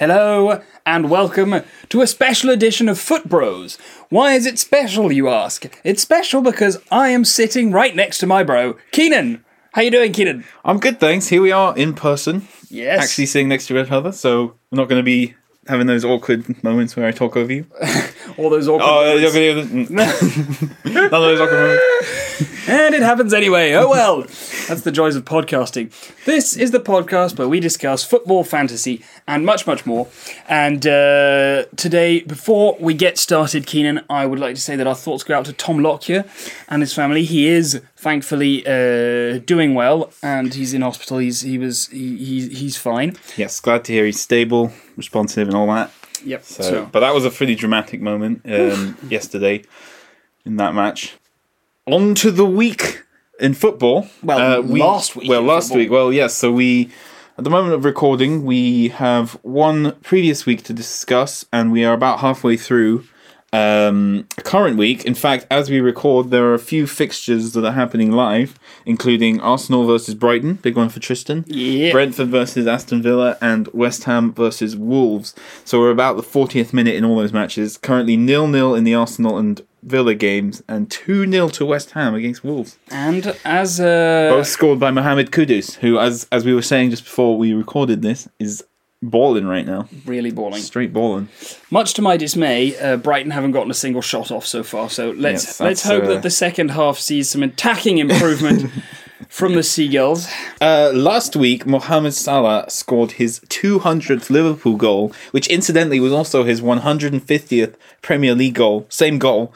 Hello, and welcome to a special edition of Foot Bros. Why is it special, you ask? It's special because I am sitting right next to my bro, Keenan. How you doing, Keenan? I'm good, thanks. Here we are in person, Yes. actually sitting next to each other, so we're not going to be having those awkward moments where I talk over you. all those awkward Oh, moments. you're gonna none of those awkward moments. And it happens anyway. Oh well. That's the joys of podcasting. This is the podcast where we discuss football, fantasy, and much, much more. And uh, today, before we get started, Keenan, I would like to say that our thoughts go out to Tom Lockyer and his family. He is thankfully uh, doing well, and he's in hospital. He's he was he, he he's fine. Yes, glad to hear he's stable, responsive, and all that. Yep. So, but that was a pretty dramatic moment um, yesterday in that match. On to the week in football. Well, last week Well, last football. week. Well, yes. So we, at the moment of recording, we have one previous week to discuss, and we are about halfway through um, current week. In fact, as we record, there are a few fixtures that are happening live, including Arsenal versus Brighton, big one for Tristan. Yeah. Brentford versus Aston Villa and West Ham versus Wolves. So we're about the 40th minute in all those matches. Currently nil nil in the Arsenal and Villa games, and 2 0 to West Ham against Wolves. and as uh, Both scored by Mohamed Kudus, who, as as we were saying just before we recorded this, is balling right now. really balling. Straight balling. Much to my dismay, uh, Brighton haven't gotten a single shot off so far. So let's Yes, let's hope uh, that the second half sees some attacking improvement from the Seagulls. Uh, last week, Mohamed Salah scored his 200th Liverpool goal, which incidentally was also his 150th Premier League goal. Same goal.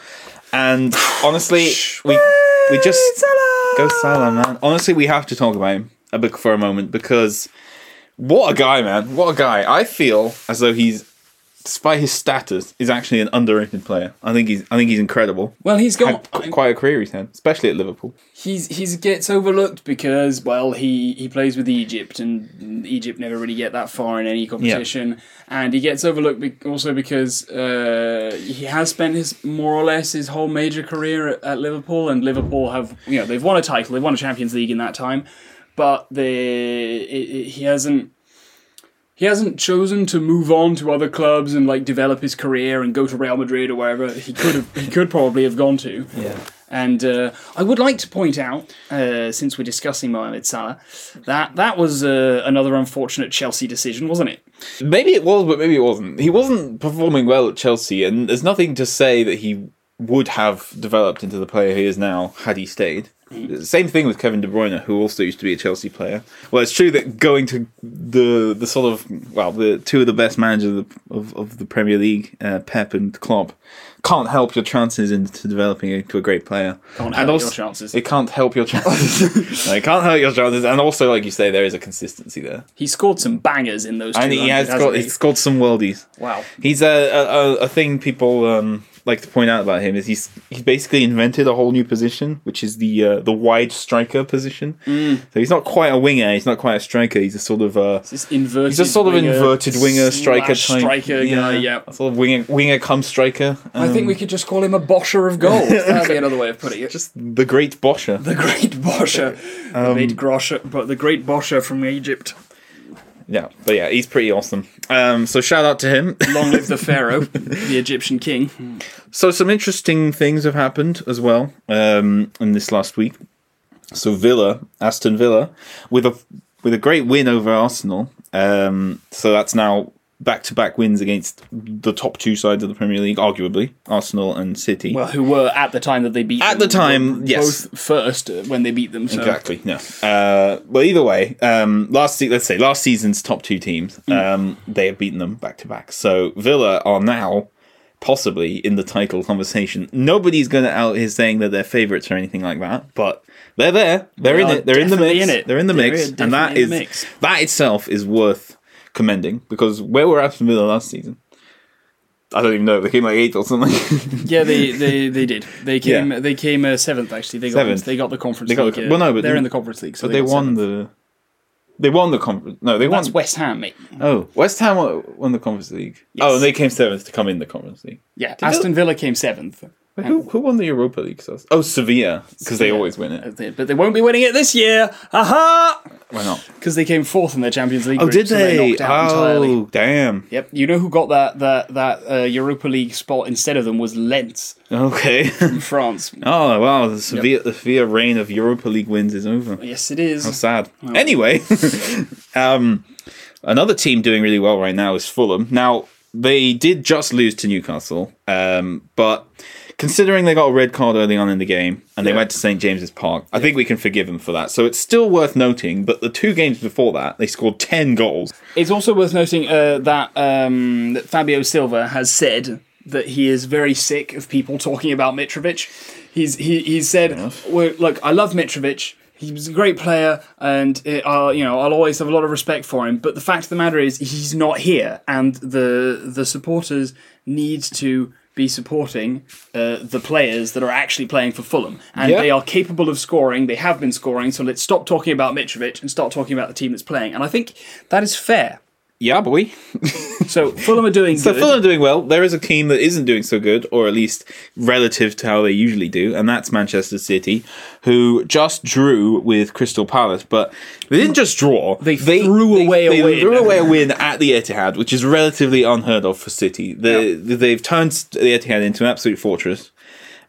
And honestly, we we just go Salah, man. Honestly, we have to talk about him a bit for a moment because what a guy, man! What a guy! I feel as though he's, despite his status, is actually an underrated player. I think he's I think he's incredible. Well, he's got Had quite a career he's had, especially at Liverpool. He's he's gets overlooked because well he he plays with Egypt and Egypt never really get that far in any competition, and he gets overlooked be- also because uh, he has spent his more or less his whole major career at, at Liverpool, and Liverpool have you know they've won a title, they've won a Champions League in that time, but it, he hasn't. He hasn't chosen to move on to other clubs and like develop his career and go to Real Madrid or wherever he could have. he could probably have gone to. Yeah. And uh, I would like to point out, uh, since we're discussing Mohamed Salah, that that was uh, another unfortunate Chelsea decision, wasn't it? Maybe it was, but maybe it wasn't. He wasn't performing well at Chelsea, and there's nothing to say that he would have developed into the player he is now had he stayed. Same thing with Kevin De Bruyne, who also used to be a Chelsea player. Well, it's true that going to the the sort of well, the two of the best managers of the, of, of the Premier League, uh, Pep and Klopp, can't help your chances into developing into a great player. Can't And help also- your chances. It can't help your chances. no, it can't help your chances, and also, like you say, there is a consistency there. He scored some bangers in those. And he has got he? he's scored some worldies. Wow. He's a a, a- a thing people um, like to point out about him is he's he's basically invented a whole new position, which is the uh, the wide striker position. Mm. So he's not quite a winger. He's not quite a striker. He's a sort of uh, This inverted. he's a sort of winger inverted winger striker slash type. striker guy. Yeah. a sort of winger winger come striker. I think Um, we could just call him a bosher of goals. That'd be another way of putting it. just the great Boscher. the great bosher, the Um, great grosher, but the great bosher from Egypt. Yeah, but yeah, he's pretty awesome. Um, so shout out to him. Long live the pharaoh, the Egyptian king. So some interesting things have happened as well um, in this last week. So Villa, Aston Villa, with a with a great win over Arsenal. Um, so that's now back to back wins against the top two sides of the Premier League, arguably Arsenal and City. Well, who were at the time that they beat At them, the time, yes. both first when they beat them. So. Exactly. No. Uh, well, either way, um, last se- let's say last season's top two teams, um, they have beaten them back to back. So Villa are now possibly in the title conversation. Nobody's going to out here saying that they're favourites or anything like that, but they're there. They're They in it. They're in the mix. in it. They're in the They're mix, and that is mix. that itself is worth commending because where were Aston Villa last season? I don't even know. They came like eighth or something. Yeah, they, they, they did. They came Yeah. they came uh, seventh actually. They got Seventh. they got the conference They got league. the- uh, well, no, but they're in the conference league. So but they got won seventh. the. They won the conference. No, they That's won. West Ham, mate. Oh, West Ham won won the Conference League. Oh, and they came seventh to come in the Conference League. Yeah, Did Aston Villa came seventh. Wait, who, who won the Europa League? Oh, Sevilla, because they always win it. But they won't be winning it this year. Aha! Why not? Because they came fourth in their Champions League. Oh, group, did so they're they? knocked out Oh, entirely. damn. Yep. You know who got that that that uh, Europa League spot instead of them was Lens Okay. from France. oh, wow. The Sevilla, the Sevilla reign of Europa League wins is over. yes, it is. How sad. Anyway, um, another team doing really well right now is Fulham. Now, they did just lose to Newcastle, um, but considering they got a red card early on in the game and they Yeah. went to St James's Park, I think we can forgive them for that. So it's still worth noting, but the two games before that, they scored 10 goals. It's also worth noting uh, that um, that Fabio Silva has said that he is very sick of people talking about Mitrovic. He's he he's said, well, "Look, I love Mitrovic. He was a great player, and it, uh, you know I'll always have a lot of respect for him. But the fact of the matter is, he's not here, and the the supporters need to." Be supporting uh, the players that are actually playing for Fulham, and Yeah. they are capable of scoring. They have been scoring, so let's stop talking about Mitrovic and start talking about the team that's playing. And I think that is fair. Yeah, boy. So Fulham are doing good. So good. Fulham are doing well. There is a team that isn't doing so good, or at least relative to how they usually do, and that's Manchester City, who just drew with Crystal Palace. But they didn't just draw; They they threw away a they win. threw away a win at the Etihad, which is relatively unheard of for City. They, They've turned the Etihad into an absolute fortress.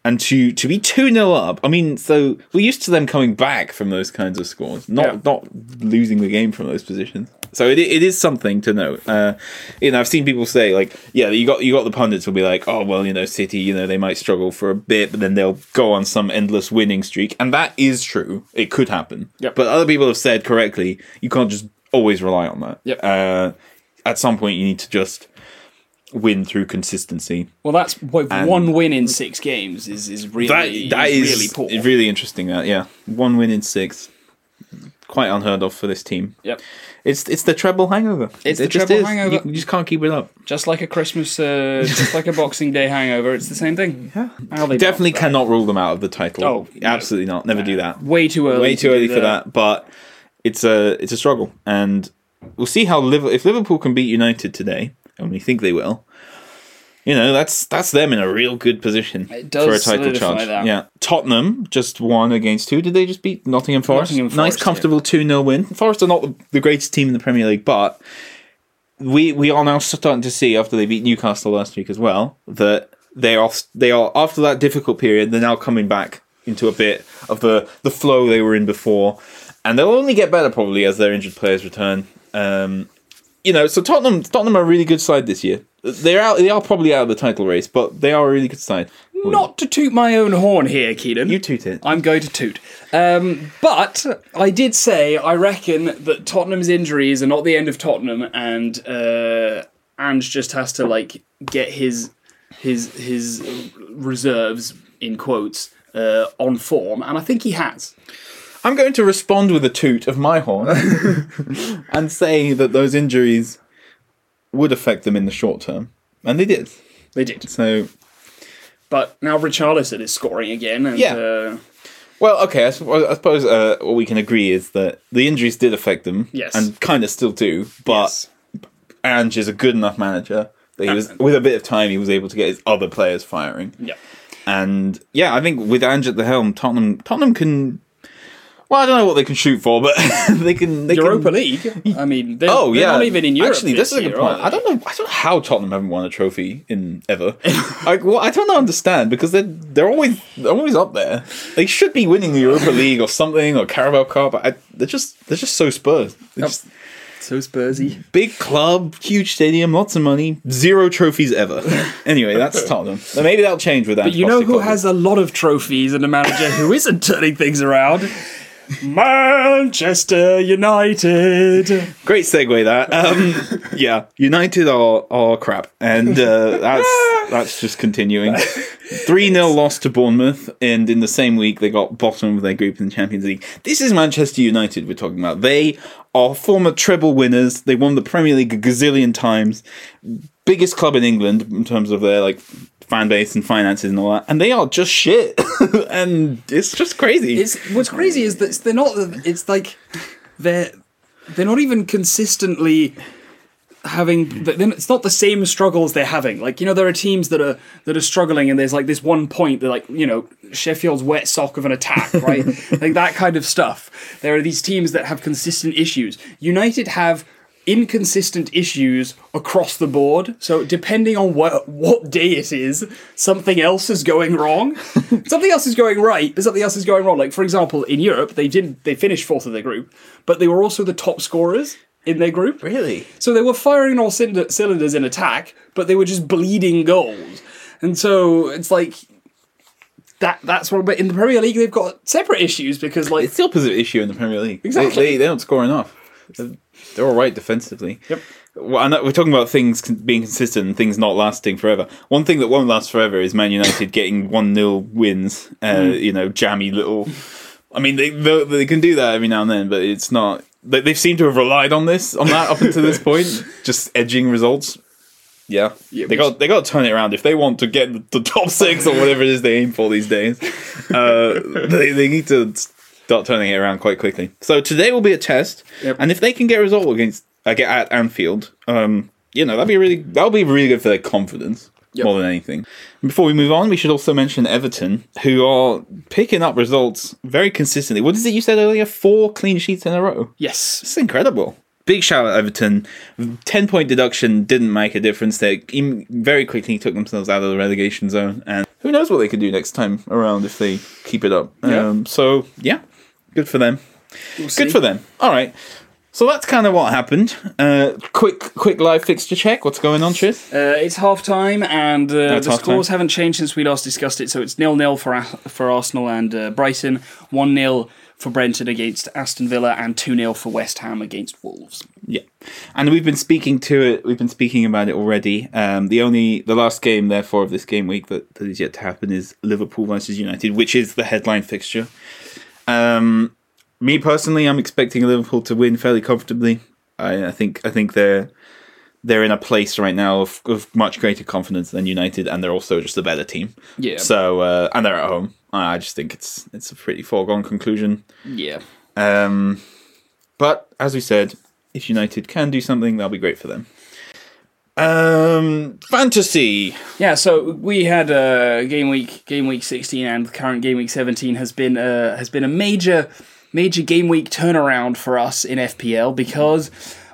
And to, to be 2 0 up, I mean, so we're used to them coming back from those kinds of scores, not Yeah. not losing the game from those positions. So it, it is something to note. Uh, you know, I've seen people say like, yeah, you got you got the pundits will be like, oh well, you know, City, you know, they might struggle for a bit, but then they'll go on some endless winning streak, and that is true. It could happen. Yep. But other people have said correctly, you can't just always rely on that. Yep. Uh, at some point, you need to just win through consistency. well, that's what one win in six games is is really That that is is really poor. really interesting. That yeah, one win in six, quite unheard of for this team. Yep. It's it's the treble hangover. It's It the treble is. hangover. You, you just can't keep it up. Just like a Christmas, uh, just like a Boxing Day hangover, it's the same thing. Yeah. Definitely cannot rule them out of the title. Oh, no. absolutely not. Never do that. Way too early. Way too early for that. But it's a it's a struggle, and we'll see how Liverpool if Liverpool can beat United today, and we think they will. You know that's that's them in a real good position It does for a title charge. that. Yeah, Tottenham just won against who? Did they just beat Nottingham Forest? Nottingham nice, comfortable two 0 win. Forest are not the, the greatest team in the Premier League, but we we are now starting to see after they beat Newcastle last week as well that they are they are after that difficult period they're now coming back into a bit of the the flow they were in before, and they'll only get better probably as their injured players return. Um, you know, so Tottenham Tottenham are a really good side this year. They're out. They are probably out of the title race, but they are a really good side. Not to toot my own horn here, Keenan. You toot it. I'm going to toot. Um, but I did say I reckon that Tottenham's injuries are not the end of Tottenham, and uh, Ange just has to like get his his his reserves in quotes uh, on form, and I think he has. I'm going to respond with a toot of my horn and say that those injuries would affect them in the short term, and they did. They did. So But now Richarlison is scoring again, and Yeah. uh, Well, okay. I suppose, I suppose uh, what we can agree is that the injuries did affect them, Yes. and kind of still do. But yes. Ange is a good enough manager that he was, with a bit of time, he was able to get his other players firing. yeah. And yeah, I think with Ange at the helm, Tottenham, Tottenham can. Well, I don't know what they can shoot for, but they can. They Europa can, League. I mean, they're, Oh they're yeah, not even in Europe. Actually, this is a good point. I don't know. I don't know how Tottenham haven't won a trophy in ever. like, well, I don't understand because they're they're always they're always up there. They should be winning the Europa League or something or Carabao Cup. But I, they're just they're just so Spurs. They're Yep. just So Spursy. big club, huge stadium, lots of money, zero trophies ever. anyway, that's Tottenham. So maybe that'll change with that. But you know who has a lot of trophies and a manager who isn't turning things around? Manchester United. Great segue that. Um, yeah, United are are crap, and uh, that's that's just continuing. Three 0 loss to Bournemouth, and in the same week they got bottom of their group in the Champions League. This is Manchester United we're talking about. They are former treble winners. They won the Premier League a gazillion times. Biggest club in England in terms of their like fan base and finances and all that, and they are just shit. and it's just crazy. It's what's crazy is that they're not. It's like they're they're not even consistently having then it's not the same struggles they're having. Like you know, there are teams that are that are struggling, and there's like this one point that like you know Sheffield's wet sock of an attack, right? like that kind of stuff. There are these teams that have consistent issues. United have inconsistent issues across the board. So depending on what what day it is, something else is going wrong. something else is going right, but something else is going wrong. Like for example, in Europe, they didn't they finished fourth of their group, but they were also the top scorers in their group. Really? So they were firing all cylind- cylinders in attack, but they were just bleeding goals. And so it's like that. That's what. But in the Premier League, they've got separate issues because like It's the opposite issue in the Premier League. They- Exactly. They, they, don't score enough. They're, all right defensively. Yep. Well, I we're talking about things being consistent and things not lasting forever. One thing that won't last forever is Man United getting 1 0 wins. Uh, You know, jammy little. I mean, they, they they can do that every now and then, but it's not. They, they seem to have relied on this, on that up until this point, just edging results. Yeah, Yeah, they got they got to turn it around if they want to get the, the top six or whatever it is they aim for these days. Uh, they they need to start turning it around quite quickly. So today will be a test, Yep. and if they can get a result against uh, get at Anfield, um, you know that'd be really that'll be really good for their confidence Yep. more than anything. And before we move on, we should also mention Everton, who are picking up results very consistently. What is it you said earlier? Four clean sheets in a row. yes, It's incredible. Big shout out Everton. Ten point deduction didn't make a difference. They very quickly took themselves out of the relegation zone, and who knows what they could do next time around if they keep it up. Yeah. Um, so yeah, good for them. We'll. Good for them. All right. So that's kind of what happened. Uh, quick, quick live fixture check. What's going on, Chris? Uh, it's half time, and uh, the half-time. scores haven't changed since we last discussed it. So it's nil nil for for Arsenal and uh, Brighton, one 0 for Brentford against Aston Villa, and two 0 for West Ham against Wolves. Yeah, and we've been speaking to it. We've been speaking about it already. Um, the only the last game, therefore, of this game week that, that is yet to happen is Liverpool versus United, which is the headline fixture. Um, me personally, I'm expecting Liverpool to win fairly comfortably. I, I think I think they're they're in a place right now of, of much greater confidence than United, and they're also just a better team. Yeah. So uh, and they're at home. I just think it's it's a pretty foregone conclusion. Yeah. Um, but as we said, if United can do something, that'll be great for them. Um, fantasy. Yeah, so we had uh, game week, game week sixteen, and the current game week seventeen has been uh, has been a major, major game week turnaround for us in FPL because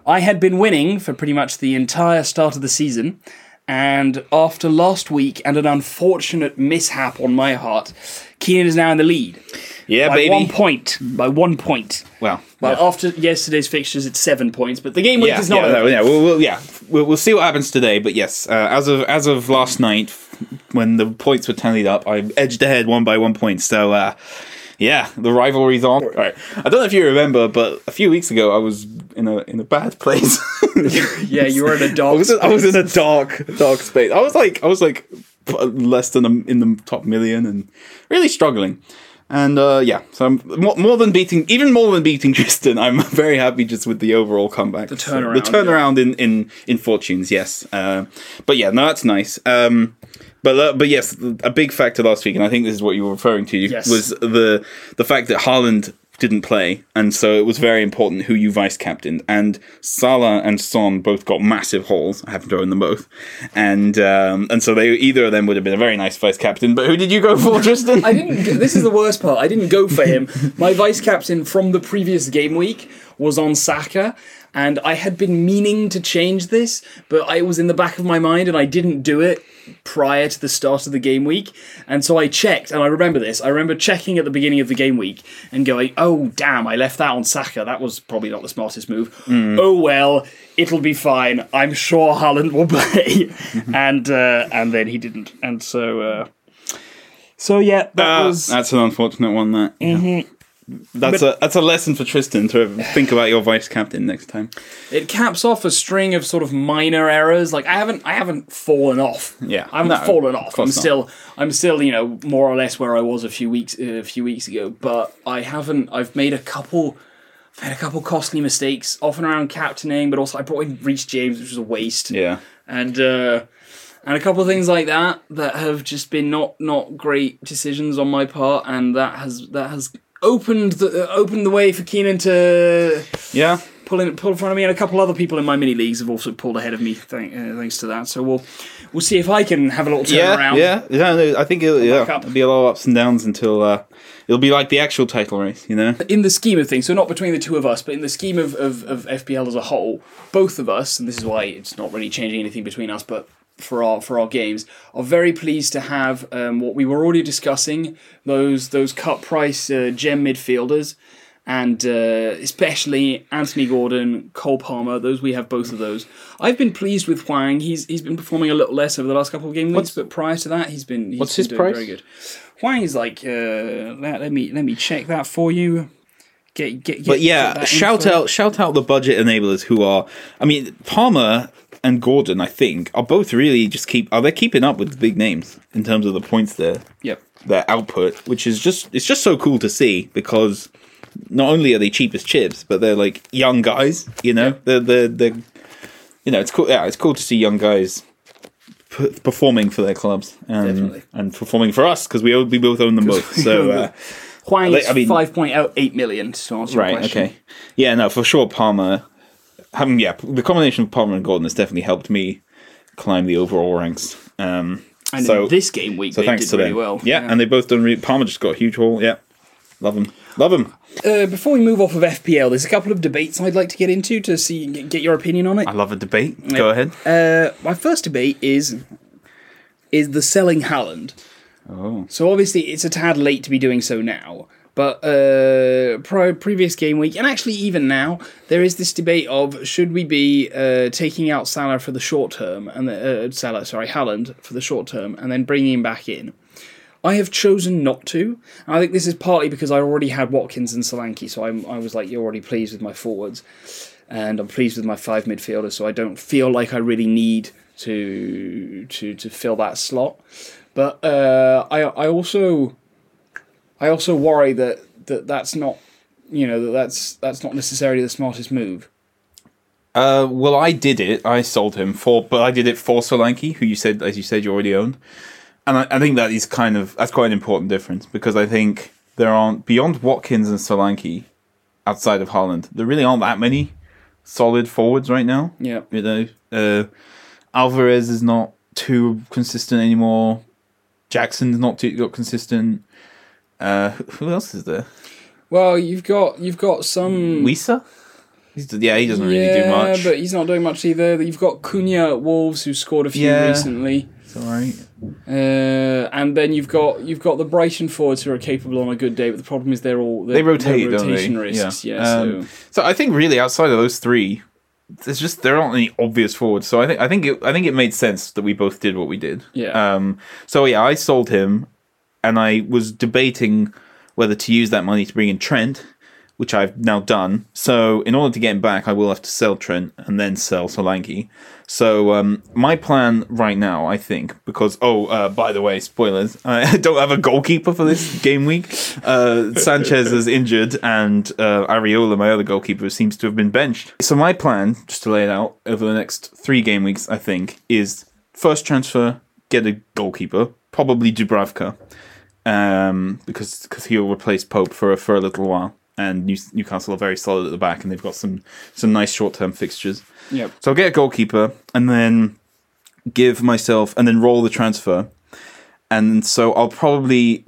I had been winning for pretty much the entire start of the season, and after last week and an unfortunate mishap on my part, Keenan is now in the lead Yeah, by baby. one point. By one point. well, Well, yeah. after yesterday's fixtures, it's seven points, but the game week yeah, is not. yeah, over. no, yeah, we'll, we'll, yeah. We'll, we'll see what happens today. But yes, uh, as of as of last night, when the points were tallied up, I edged ahead one by one point. So uh, yeah, the rivalry's on. Right. I don't know if you remember, but a few weeks ago, I was in a in a bad place. Yeah, you were in a dark. was, in, I was in a dark, dark space. I was like, I was like less than a, in the top million and really struggling. And uh, yeah, so I'm more, more than beating, even more than beating Tristan. I'm very happy just with the overall comeback, the turnaround, the turnaround in in in fortunes. Yes, uh, but yeah, no, that's nice. Um, but uh, but yes, a big factor last week, and I think this is what you were referring to, Yes. was the the fact that Haaland didn't play, and so it was very important who you vice captained. And Salah and Son both got massive holes. I haven't thrown them both, and um, and so they either of them would have been a very nice vice captain. But who did you go for, Tristan? I didn't. This is the worst part. I didn't go for him. My vice captain from the previous game week was on Saka, and I had been meaning to change this, but I was in the back of my mind, and I didn't do it prior to the start of the game week. And so I checked, and I remember this. I remember checking at the beginning of the game week and going, "Oh damn, I left that on Saka. That was probably not the smartest move. Oh well." It'll be fine. I'm sure Haaland will play, and uh, and then he didn't, and so uh, so yeah, that Uh, was that's an unfortunate one. That yeah. That's a that's a lesson for Tristan to think about your vice captain next time. it caps off a string of sort of minor errors. Like I haven't I haven't fallen off. Yeah. I haven't No, fallen of off. course I'm not. still I'm still you know more or less where I was a few weeks uh, a few weeks ago. But I haven't. I've made a couple. I've had a couple costly mistakes, often around captaining, but also I brought in Reece James, which was a waste. Yeah. and uh, and a couple of things like that that have just been not not great decisions on my part, and that has that has opened the uh, opened the way for Keenan to Yeah. pulling pulled in front of me, and a couple other people in my mini leagues have also pulled ahead of me. Thank, uh, thanks to that. So we'll we'll see if I can have a little Yeah, turnaround. yeah, yeah. no, I think it'll, yeah, it'll be a lot of ups and downs until uh, it'll be like the actual title race, you know. in the scheme of things, so not between the two of us, but in the scheme of, of, of FPL as a whole, both of us, and this is why it's not really changing anything between us, but for our for our games, are very pleased to have um, what we were already discussing those those cut price uh, gem midfielders, and uh, especially Anthony Gordon, Cole Palmer. Those we have both of those. I've been pleased with Hwang. He's he's been performing a little less over the last couple of game weeks, but prior to that, he's been he's What's been his doing price? Very good. Hwang is like uh, let, let me let me check that for you. Get, get, get, But yeah, get shout info. out, shout out the budget enablers who are. I mean, Palmer and Gordon, I think, are both really just keep. Are they keeping up with the big names in terms of the points there? Yep. their output, which is just it's just so cool to see because not only are they cheap as chips, but they're like young guys. You know, Yeah. they're they're, they're you know it's cool. Yeah, it's cool to see young guys p- performing for their clubs and Definitely. and performing for us because we we both own them both. So uh, Hwang is I mean- five point eight million. To answer your right, question. okay, yeah, no, for sure, Palmer. Having yeah, the combination of Palmer and Gordon has definitely helped me climb the overall ranks. Um, And so in this game week, so they thanks did to really them. well. Yeah, and they both done. Really, Palmer just got a huge haul. Yeah, love them, love them. uh, before we move off of FPL, there's a couple of debates I'd like to get into to see get get your opinion on it. I love a debate. Go ahead. Uh, my first debate is is the selling Haaland. Oh. So obviously it's a tad late to be doing so now, but uh, prior previous game week and actually even now there is this debate of should we be uh, taking out Salah for the short term and the, uh, Salah sorry Haaland for the short term and then bringing him back in. I have chosen not to. I think this is partly because I already had Watkins and Solanke, so I'm, I was like, you're already pleased with my forwards, and I'm pleased with my five midfielders, so I don't feel like I really need to to to fill that slot. But uh, I I also I also worry that, that that's not you know that that's that's not necessarily the smartest move. Uh, well, I did it. I sold him for, but I did it for Solanke, who you said, as you said, you already owned. And I, I think that is kind of that's quite an important difference because I think there aren't beyond Watkins and Solanke, outside of Haaland, there really aren't that many solid forwards right now. Yeah. You know, uh, Alvarez is not too consistent anymore. Jackson's not too got consistent. Uh, who else is there? Well, you've got you've got some Lisa? He's, yeah, he doesn't really yeah, do much. Yeah, but he's not doing much either. You've got Cunha Wolves who scored a few Yeah. recently. It's all right. Uh, and then you've got you've got the Brighton forwards who are capable on a good day, but the problem is they're all they're, They rotate, they're don't rotation they? risks. Yeah, Um, so So I think really outside of those three, there's just there aren't any obvious forwards. So I think I think it I think it made sense that we both did what we did. Yeah. Um. So yeah, I sold him, and I was debating whether to use that money to bring in Trent, which I've now done. So in order to get him back, I will have to sell Trent and then sell Solanke. So um, my plan right now, I think, because oh, uh, by the way, spoilers, I don't have a goalkeeper for this game week. Uh, Sanchez is injured, and uh, Areola, my other goalkeeper, seems to have been benched. So my plan, just to lay it out over the next three game weeks, I think, is first transfer, get a goalkeeper, probably Dubravka, um, because because he'll replace Pope for a, for a little while. And New, Newcastle are very solid at the back, and they've got some some nice short term fixtures. Yep. So I'll get a goalkeeper and then give myself and then roll the transfer. And so I'll probably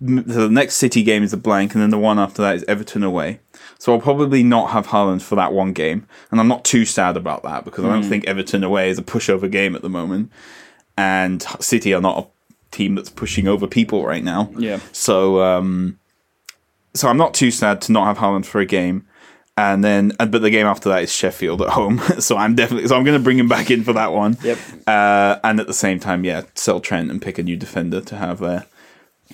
the next City game is a blank, and then the one after that is Everton away. So I'll probably not have Haaland for that one game, and I'm not too sad about that because I don't think Everton away is a pushover game at the moment, and City are not a team that's pushing over people right now. Yeah. So um, so I'm not too sad to not have Haaland for a game. And then, and- but the game after that is Sheffield at home, so I'm definitely so I'm going to bring him back in for that one. Yep. Uh, and at the same time, yeah, sell Trent and pick a new defender to have there.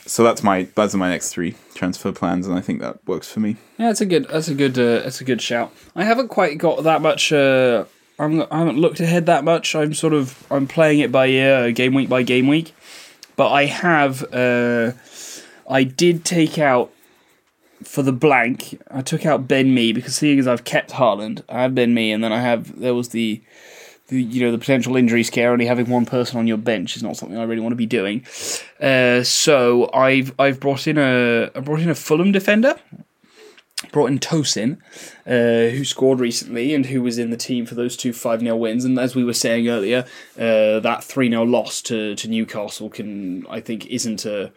So that's my that's my next three transfer plans, and I think that works for me. Yeah, that's a good. That's a good. Uh, that's a good shout. I haven't quite got that much. Uh, I'm, I haven't looked ahead that much. I'm sort of. I'm playing it by ear, game week by game week. But I have. Uh, I did take out for the blank. I took out Ben Me because seeing as I've kept Haaland, I had Ben Me, and then I have there was the. The, you know the potential injury scare only having one person on your bench is not something I really want to be doing. Uh, so I've I've brought in a I brought in a Fulham defender brought in Tosin, uh, who scored recently and who was in the team for those two 5 0 wins. And as we were saying earlier, uh, that 3 0 loss to, to Newcastle can, I think, isn't a.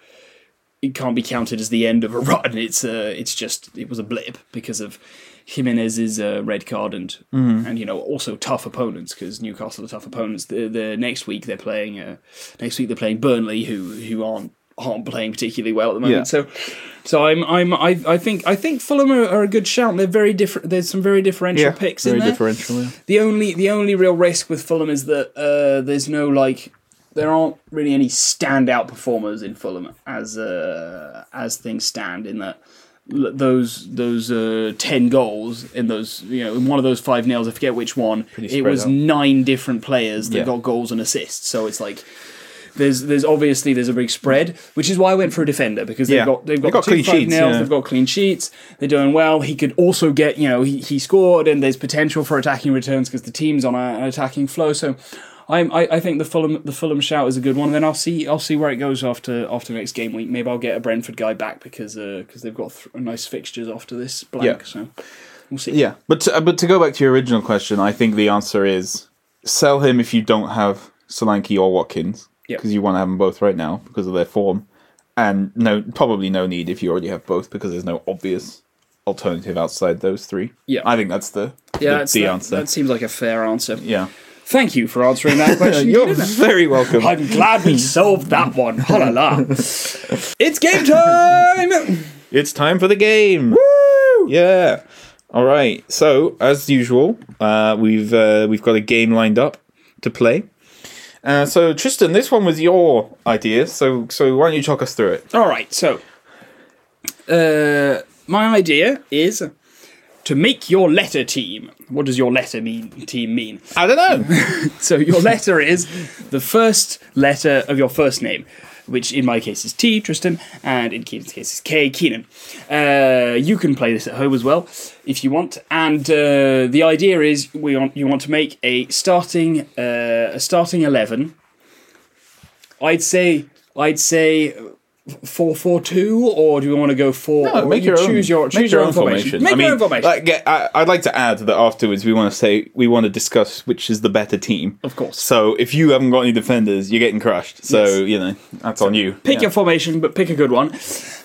It can't be counted as the end of a run. It's uh, it's just it was a blip because of Jimenez's uh, red card and and you know also tough opponents because Newcastle are tough opponents. The, the next week they're playing uh, next week they're playing Burnley who who aren't aren't playing particularly well at the moment. Yeah. So so I'm I'm I, I think I think Fulham are, are a good shout. They're very different. There's some very differential picks very in there. Very differential. Yeah. The only the only real risk with Fulham is that uh, there's no like there aren't really any standout performers in Fulham as uh, as things stand in that those those uh, ten goals in those you know in one of those five nails I forget which one it was out. nine different players that Yeah. got goals and assists so it's like there's there's obviously there's a big spread which is why I went for a defender because they've Yeah. got they've got, They've got two clean sheets, nails yeah. they've got clean sheets they're doing well he could also get you know he, he scored and there's potential for attacking returns because the team's on a, an attacking flow so I'm, I, I think the Fulham the Fulham shout is a good one. Then I'll see I'll see where it goes after after next game week. Maybe I'll get a Brentford guy back because uh, because they've got th- nice fixtures after this blank. Yeah. So we'll see. Yeah, but to, but to go back to your original question, I think the answer is sell him if you don't have Solanke or Watkins Yeah. because you want to have them both right now because of their form, and no probably no need if you already have both because there's no obvious alternative outside those three. Yeah. I think that's the Yeah, the, that's- the that, answer. that seems like a fair answer. yeah, Thank you for answering that question. you're very welcome. I'm glad we solved that one. Ha la la. It's game time. It's time for the game. Woo! Yeah. All right. So as usual, uh, we've uh, we've got a game lined up to play. Uh, so Tristan, this one was your idea. So so why don't you talk us through it? All right. So, uh, my idea is to make your letter team. What does your letter mean? Team mean? I don't know. So your letter is the first letter of your first name, which in my case is T, Tristan, and in Keenan's case is K, Keenan. Uh, you can play this at home as well if you want. And uh, the idea is we want you want to make a starting uh, a starting eleven. I'd say I'd say. Four four two, or do we want to go four? No, make you your own. choose your choose make your, own formation. Make I your mean, own formation. Like, I, I'd like to add that afterwards we want to say we want to discuss which is the better team. Of course. So if you haven't got any defenders, you're getting crushed. So Yes. you know that's on you. pick Yeah. your formation, but pick a good one.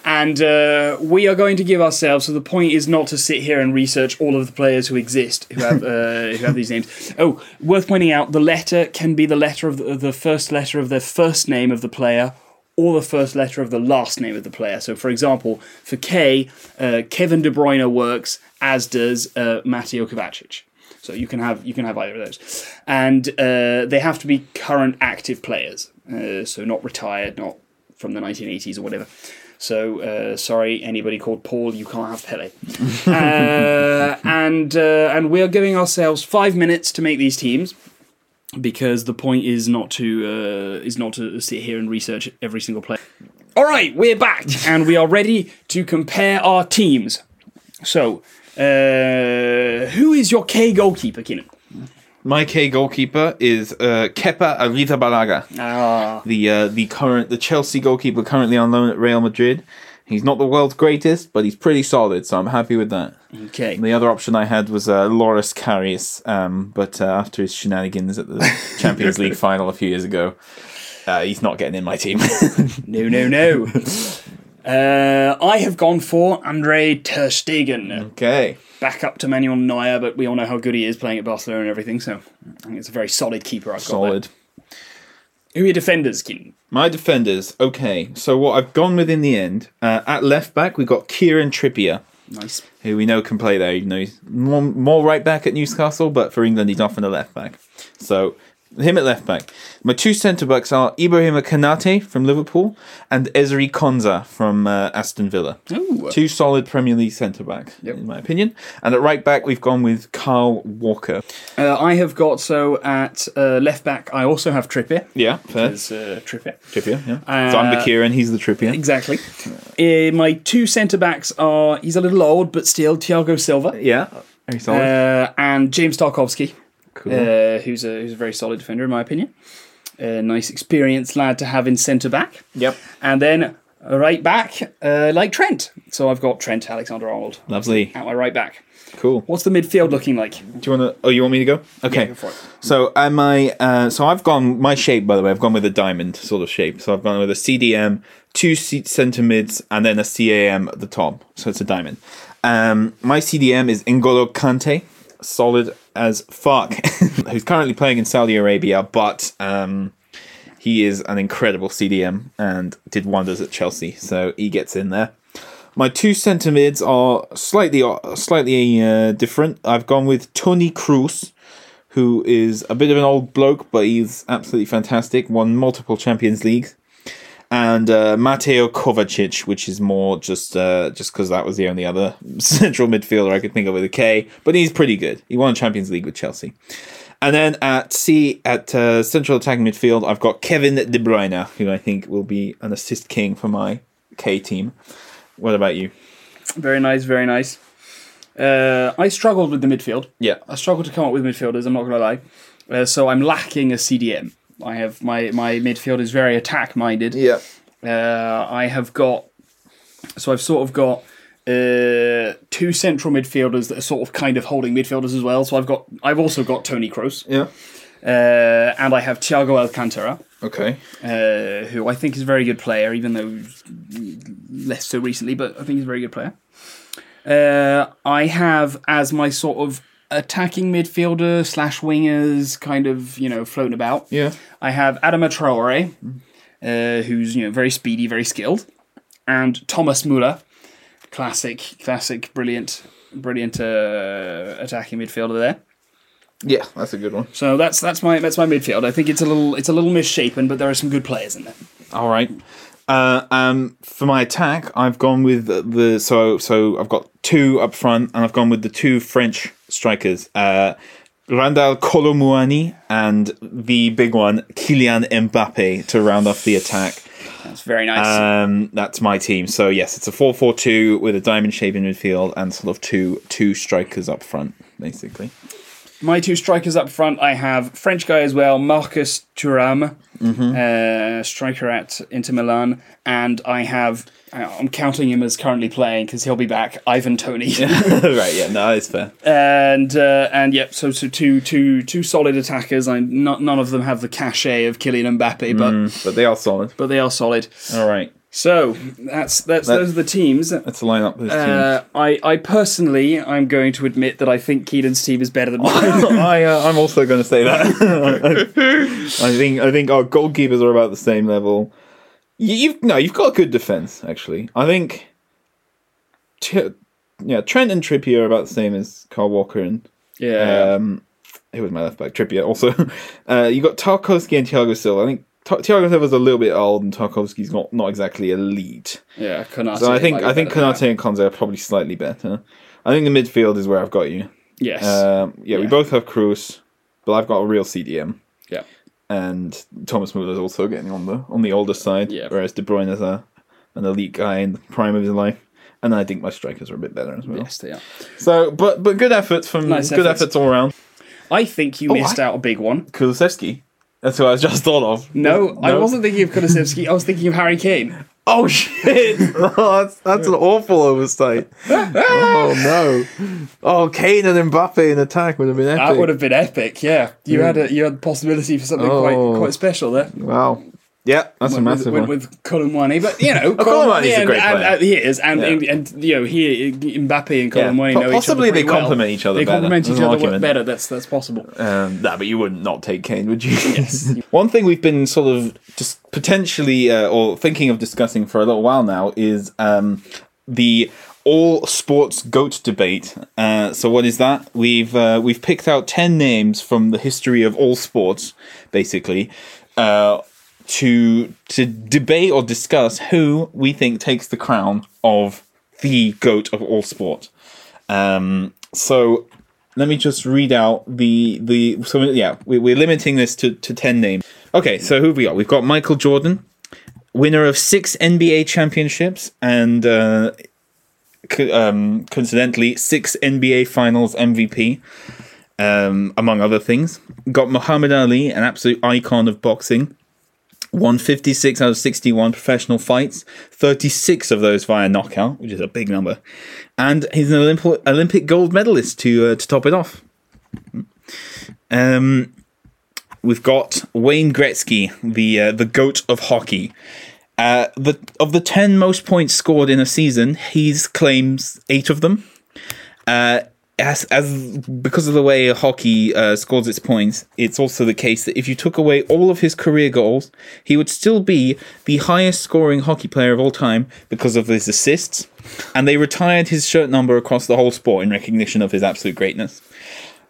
And uh, we are going to give ourselves. So the point is not to sit here and research all of the players who exist who have uh, who have these names. Oh, worth pointing out: the letter can be the letter of the, the first letter of the first name of the player. Or the first letter of the last name of the player. So, for example, for K, uh, Kevin De Bruyne works, as does uh, Mateo Kovacic. So you can have you can have either of those, and uh, they have to be current active players. Uh, so not retired, not from the 1980s or whatever. So uh, sorry, anybody called Paul, you can't have Pele. uh, and uh, and we are giving ourselves five minutes to make these teams because the point is not to uh, is not to sit here and research every single player. All right, we're back and we are ready to compare our teams. So, uh, who is your K goalkeeper, Keenan? My K goalkeeper is uh, Kepa Arrizabalaga. Ah, the uh, the current the Chelsea goalkeeper currently on loan at Real Madrid. He's not the world's greatest, but he's pretty solid, so I'm happy with that. okay. The other option I had was uh, Loris Karius, um, but uh, after his shenanigans at the Champions League final a few years ago, uh, he's not getting in my team. No, no, no. uh, I have gone for Andre Ter Stegen. okay, Back up to Manuel Neuer, but we all know how good he is playing at Barcelona and everything, so I think it's a very solid keeper I've got solid. There. Who are your defenders, Keenan? My defenders. Okay, so what I've gone with in the end uh, at left back we've got Kieran Trippier. Nice. who we know can play there. You know, he's more, more right back at Newcastle, but for England, he's often a left back. So him at left back. My two centre backs are Ibrahim Konate from Liverpool and Ezri Konsa from uh, Aston Villa. Ooh. Two solid Premier League centre backs, Yep. in my opinion. And at right back, we've gone with Kyle Walker. Uh, I have got, so at uh, left back, I also have Trippier. Yeah, fair. As, uh, Trippier. Trippier, yeah. so I'm the Uh, Kieran, he's the Trippier. Exactly. Uh, my two centre backs are, he's a little old, but still, Thiago Silva. Yeah, very solid. Uh, and James Tarkowski, cool. uh, who's a who's a very solid defender in my opinion. A nice experienced lad to have in centre back. yep. And then A right back, uh, like Trent. So I've got Trent Alexander Arnold Lovely. at my right back. Cool. What's the midfield looking like? Do you want to? Oh, you want me to go? Okay. go for it. So am I? Uh, so I've gone my shape. By the way, I've gone with a diamond sort of shape. So I've gone with a CDM, two centre mids, and then a CAM at the top. So it's a diamond. Um, my CDM is N'Golo Kante, solid as fuck, who's currently playing in Saudi Arabia, but um, he is an incredible CDM and did wonders at Chelsea. So he gets in there. My two centre mids are slightly slightly uh, different. I've gone with Toni Kroos, who is a bit of an old bloke, but he's absolutely fantastic. Won multiple Champions Leagues, and uh, Mateo Kovacic, which is more just uh, just because that was the only other central midfielder I could think of with a K. But he's pretty good. He won Champions League with Chelsea. And then at C at uh, central attacking midfield, I've got Kevin De Bruyne, who I think will be an assist king for my K team. What about you? Very nice, very nice. Uh, I struggled with the midfield. Yeah. I struggled to come up with midfielders. I'm not going to lie. Uh, so I'm lacking a CDM. I have my my midfield is very attack minded. Yeah. Uh, I have got so I've sort of got uh, two central midfielders that are sort of kind of holding midfielders as well. So I've got I've also got Tony Kroos, Yeah. uh, and I have Thiago Alcantara, Okay. uh, who I think is a very good player, even though less so recently, but I think he's a very good player. Uh, I have as my sort of attacking midfielder slash wingers, kind of you know floating about. Yeah. I have Adama Traore, uh, who's you know very speedy, very skilled, and Thomas Muller, classic, classic, brilliant, brilliant uh, attacking midfielder there. Yeah, that's a good one. So that's that's my that's my midfield. I think it's a little it's a little misshapen, but there are some good players in there. All right. Uh, um, for my attack, I've gone with the so so I've got two up front, and I've gone with the two French strikers, uh, Randall Kolo Muani and the big one Kylian Mbappe to round off the attack. That's very nice. Um, that's my team. So yes, it's a 4-4-2 with a diamond shape in midfield and sort of two two strikers up front, basically. My two strikers up front, I have French guy as well, Marcus Thuram, uh, striker at Inter Milan, and I have uh, I'm counting him as currently playing because he'll be back. Ivan Toney, right? Yeah, no, it's fair. and uh, and yep, so so two two two solid attackers. I not none of them have the cachet of Kylian Mbappe, but But they are solid. but they are solid. All right, So that's that's those are the teams. let's line up this team. Uh, I I personally I'm going to admit that I think Keenan's team is better than mine. I uh, I'm also going to say that. I think I think our goalkeepers are about the same level. You, you've no, you've got a good defense actually. I think. T- yeah, Trent and Trippier are about the same as Kyle Walker and yeah. um, who was my left back? Trippier. Also, uh, you got Tarkowski and Thiago Silva. I think Ta- Thiago Silva's a little bit old, and Tarkowski's not not exactly elite. Yeah, Konate. So I think I think Konate and Konsa are probably slightly better. I think the midfield is where I've got you. Yes. Um, yeah, we both have Kroos, but I've got a real CDM, yeah. and Thomas Muller's also getting on the on the older side, Yeah. whereas De Bruyne is a an elite guy in the prime of his life. And I think my strikers are a bit better as well. Yes, they are. So, but but good efforts from Nice good efforts. efforts all around. I think you Oh, missed I- out a big one. Kulusevski. That's who I was just thought of. No, I wasn't thinking of Kulusevski. I was thinking of Harry Kane. Oh shit! oh, that's that's an awful oversight. oh no! Oh, Kane and Mbappe in attack would have been epic. That would have been epic. Yeah, you had a you had the possibility for something Oh. quite quite oh. special there. Wow. Yeah, that's a with, massive with, one. with Kolo Muani, but you know, Kolo Muani's a great and, player. and he is, and, Yeah. and, and you know, he Mbappe and Yeah. Kolo Muani Po- know possibly each other they well. complement each other They better. complement each other better. That's that's possible. Um, nah, but you wouldn't not take Kane, would you? Yes. One thing we've been sort of just potentially uh, or thinking of discussing for a little while now is um, the all sports goat debate. Uh, so what is that? We've uh, we've picked out ten names from the history of all sports, basically. Uh, to to debate or discuss who we think takes the crown of the goat of all sport. Um, so let me just read out the the so yeah we, we're limiting this to, to 10 names. Okay so who have we got? We've got michael jordan winner of six nba championships and uh, co- um, coincidentally six nba finals mvp um, among other things. Got muhammad ali an absolute icon of boxing won 56 out of 61 professional fights, 36 of those via knockout, which is a big number. And he's an Olymp- Olympic gold medalist to uh, to top it off. Um, we've got Wayne Gretzky, the uh, the goat of hockey. Uh, the of the ten most points scored in a season, he claims eight of them. Uh, as as because of the way hockey uh, scores its points, it's also the case that if you took away all of his career goals, he would still be the highest scoring hockey player of all time because of his assists. And they retired his shirt number across the whole sport in recognition of his absolute greatness.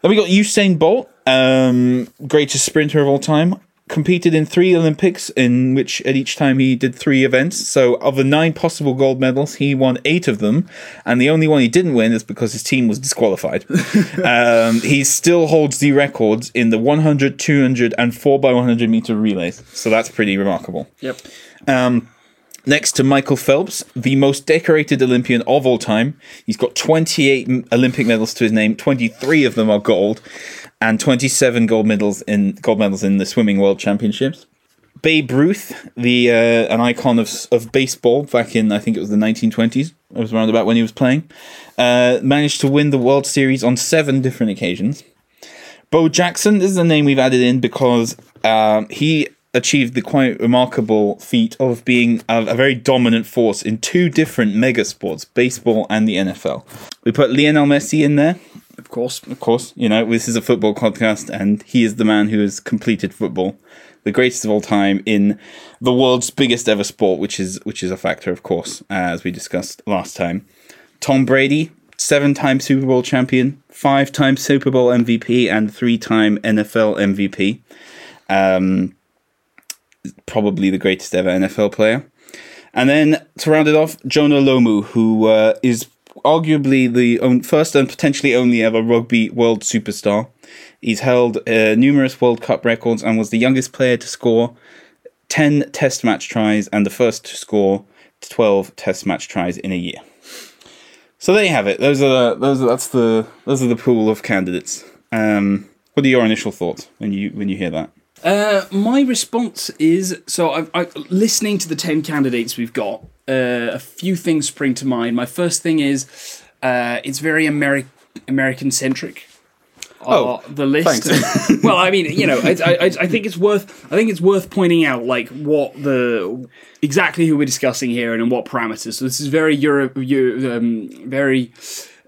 Then we got Usain Bolt, um, greatest sprinter of all time. Competed in three Olympics, in which at each time he did three events. So, of the nine possible gold medals, he won eight of them, and the only one he didn't win is because his team was disqualified. um, he still holds the records in the 100, 200, and 4x100 meter relays. So, that's pretty remarkable. Yep. Um, next to Michael Phelps, the most decorated Olympian of all time. He's got 28 Olympic medals to his name. 23 of them are gold, and 27 gold medals in gold medals in the swimming world championships. Babe Ruth, the uh, an icon of of baseball back in I think it was the 1920s. It was around about when he was playing. Uh, managed to win the World Series on seven different occasions. Bo Jackson this is a name we've added in because um, he achieved the quite remarkable feat of being a, a very dominant force in two different mega sports, baseball and the NFL. We put Lionel Messi in there, Of course. of course. You know, this is a football podcast, and he is the man who has completed football, the greatest of all time in the world's biggest ever sport, which is which is a factor, of course, as we discussed last time. Tom Brady, seven-time Super Bowl champion, five-time Super Bowl MVP, and three-time NFL MVP. Um, probably the greatest ever NFL player. And then to round it off, Jonah Lomu, who uh, is arguably the first and potentially only ever rugby world superstar. He's held uh, numerous World Cup records and was the youngest player to score 10 test match tries and the first to score 12 test match tries in a year. So there you have it. Those are the, those are, that's the those are the pool of candidates. Um, what are your initial thoughts when you when you hear that? Uh, my response is so. I, I, listening to the ten candidates we've got, uh, a few things spring to mind. My first thing is uh, it's very Ameri- American centric. Oh, the list. well, I mean, you know, I, I, I think it's worth. I think it's worth pointing out like what the exactly who we're discussing here and in what parameters. So this is very Europe, Euro, um, very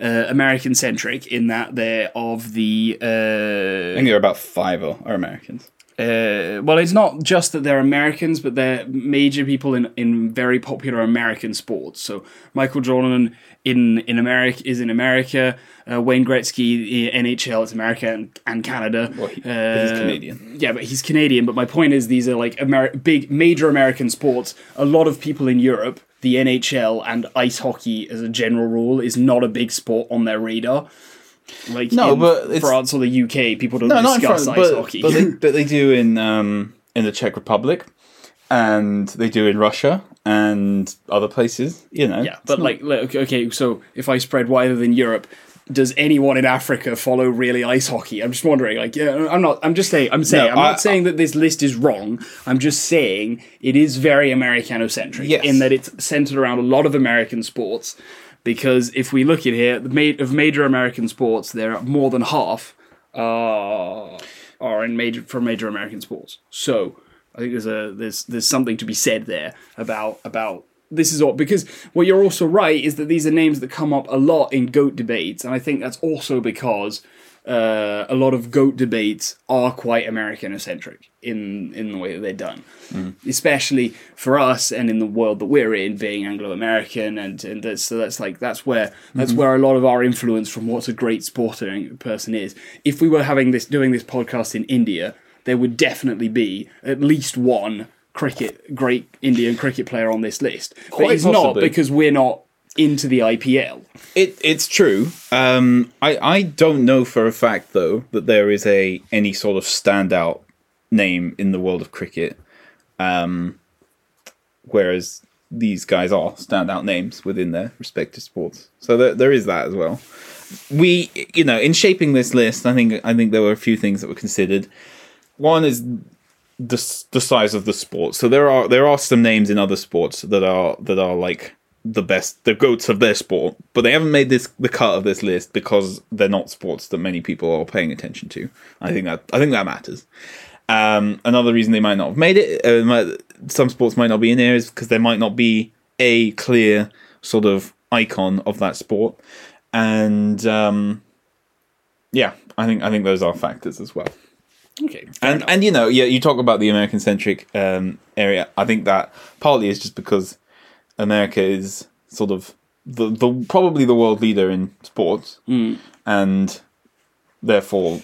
uh, American centric in that they're of the. I Uh, think there are about five are, are Americans. Uh, well, it's not just that they're Americans, but they're major people in, in very popular American sports. So Michael Jordan in in America is in America. Uh, Wayne Gretzky NHL is America and, and Canada. Well, he- but he's Uh, Canadian. Yeah, but he's Canadian. But my point is, these are like Ameri- big major American sports. A lot of people in Europe, the NHL and ice hockey, as a general rule, is not a big sport on their radar. Like No, in but France or the UK, people don't No, not discuss front, ice but, hockey. but, they, but they do in um, in the Czech Republic, and they do in Russia and other places. You know, Yeah, but like, like, okay, okay, so if I spread wider than Europe, does anyone in Africa follow really ice hockey? I'm just wondering. Like, yeah, I'm not. I'm just saying. I'm saying. No, I'm I- not saying that this list is wrong. I'm just saying it is very Americanocentric Yes. in that it's centered around a lot of American sports. Because if we look at here, of major American sports, there are more than half uh, are in major for major American sports. So I think there's a there's there's something to be said there about about this is all because what you're also right is that these are names that come up a lot in goat debates, and I think that's also because uh, a lot of goat debates are quite American-centric in in the way that they're done, especially for us and in the world that we're in, being Anglo-American, and and that's, so that's like that's where that's where a lot of our influence from what's a great sporting person is. If we were having this doing this podcast in India, there would definitely be at least one cricket great Indian cricket player on this list. but Quite it's not because we're not into the IPL. It it's true. Um, I I don't know for a fact though that there is a any sort of standout name in the world of cricket. Um, whereas these guys are standout names within their respective sports, so there there is that as well. We you know in shaping this list, I think I think there were a few things that were considered. One is the the size of the sport. So there are there are some names in other sports that are that are like the best, the goats of their sport, but they haven't made this the cut of this list because they're not sports that many people are paying attention to. I think that I think that matters. Um, another reason they might not have made it, uh, might, some sports might not be in there, is because there might not be a clear sort of icon of that sport, and um, yeah, I think I think those are factors as well. Okay. And enough. and you know, yeah, you talk about the American centric um, area. I think that partly is just because America is sort of the, the probably the world leader in sports, and therefore,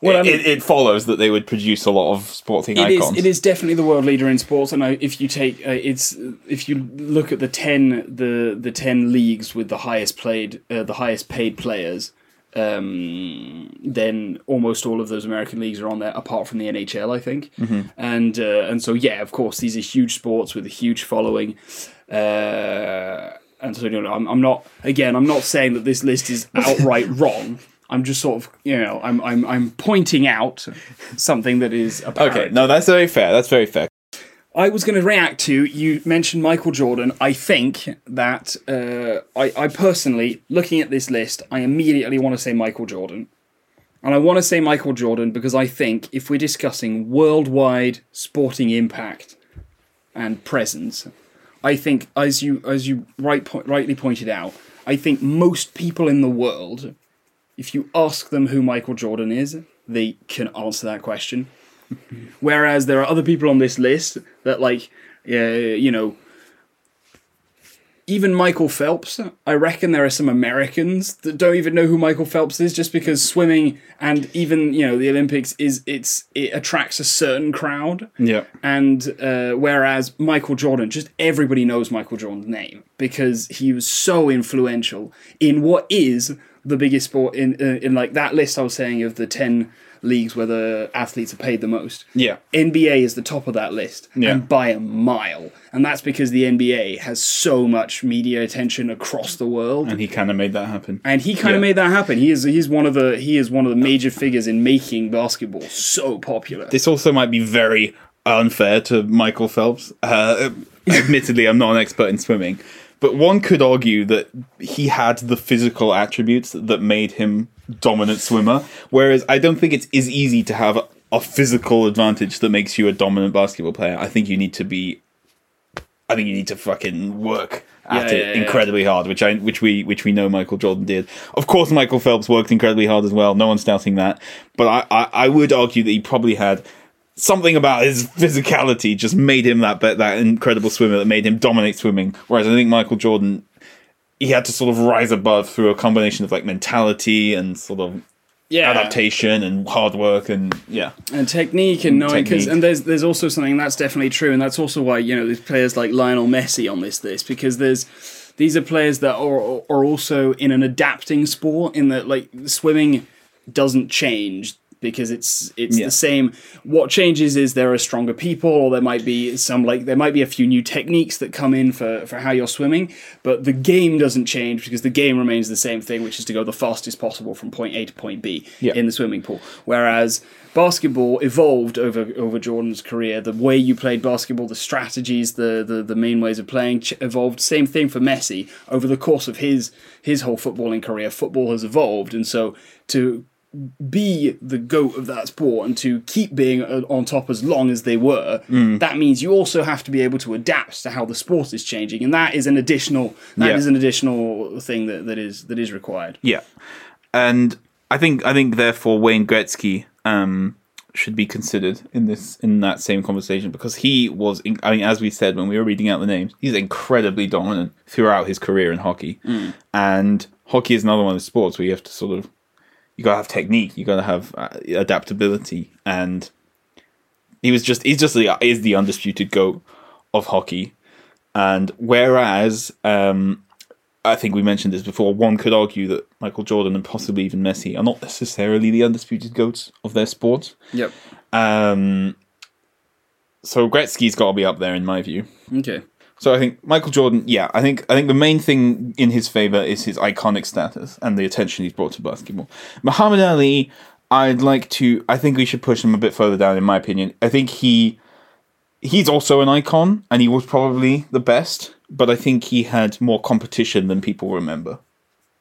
Well, I it, mean- it, it follows that they would produce a lot of sporting It is. icons. It is definitely the world leader in sports, and if you take uh, it's if you look at the ten the the ten leagues with the highest played uh, the highest paid players, um, then almost all of those American leagues are on there, apart from the NHL, I think. And uh, and so yeah, of course, these are huge sports with a huge following. Uh, and so you know, I'm, I'm not again. I'm not saying that this list is outright wrong. I'm just sort of you know I'm I'm I'm pointing out something that is apparent. okay, no, that's very fair. That's very fair. I was going to react to you mentioned Michael Jordan. I think that uh, I, I personally, looking at this list, I immediately want to say Michael Jordan. And I want to say Michael Jordan because I think if we're discussing worldwide sporting impact and presence, I think as you as you right po- rightly pointed out, I think most people in the world, if you ask them who Michael Jordan is, they can answer that question. Whereas there are other people on this list that, like, uh, you know, even Michael Phelps. I reckon there are some Americans that don't even know who Michael Phelps is, just because swimming and even you know the Olympics is it's it attracts a certain crowd. Yeah, And uh, whereas Michael Jordan, just everybody knows Michael Jordan's name because he was so influential in what is the biggest sport in uh, in like that list I was saying of the ten leagues where the athletes are paid the most. yeah, NBA is the top of that list, Yeah. and by a mile. And that's because the NBA has so much media attention across the world. and he kind of made that happen. And he kind of Yeah. made that happen. He is he's one of the he is one of the major figures in making basketball so popular. This also might be very unfair to Michael Phelps. Uh, admittedly, I'm not an expert in swimming, but one could argue that he had the physical attributes that made him dominant swimmer. Whereas I don't think it's as easy to have a, physical advantage that makes you a dominant basketball player. I think you need to be. I think you need to fucking work at Yeah, it yeah, yeah. incredibly hard, which I which we which we know Michael Jordan did. Of course, Michael Phelps worked incredibly hard as well. No one's doubting that. But I, I, I would argue that he probably had something about his physicality just made him that that incredible swimmer that made him dominate swimming. Whereas I think Michael Jordan, he had to sort of rise above through a combination of like mentality and sort of yeah, adaptation and hard work and yeah. and technique and knowing because and there's there's also something that's definitely true and that's also why you know there's players like Lionel Messi on this list because there's these are players that are are also in an adapting sport in that like swimming doesn't change because it's it's Yeah. the same. What changes is there are stronger people or there might be some like there might be a few new techniques that come in for for how you're swimming but the game doesn't change because the game remains the same thing which is to go the fastest possible from point A to point B Yeah. in the swimming pool. Whereas basketball evolved over over Jordan's career. The way you played basketball the strategies the the, the main ways of playing ch- evolved. Same thing for Messi. Over the course of his his whole footballing career football has evolved. And so to be the goat of that sport and to keep being uh, on top as long as they were, Mm. that means you also have to be able to adapt to how the sport is changing, and that is an additional that is Yeah. an additional thing that, that is that is required. Yeah, and I think I think therefore Wayne Gretzky um, should be considered in this in that same conversation because he was. In, I mean, as we said when we were reading out the names, he's incredibly dominant throughout his career in hockey, and hockey is another one of the sports where you have to sort of you gotta have technique, you gotta have uh, adaptability, and he was just he's just the is the undisputed goat of hockey, and whereas. Um, I think we mentioned this before. One could argue that Michael Jordan and possibly even Messi are not necessarily the undisputed goats of their sport. Yep. Um, so Gretzky's got to be up there in my view. Okay. So I think Michael Jordan, yeah, I think I think the main thing in his favor is his iconic status and the attention he's brought to basketball. Muhammad Ali, I'd like to. I think we should push him a bit further down. In my opinion, I think he he's also an icon, and he was probably the best. But I think he had more competition than people remember.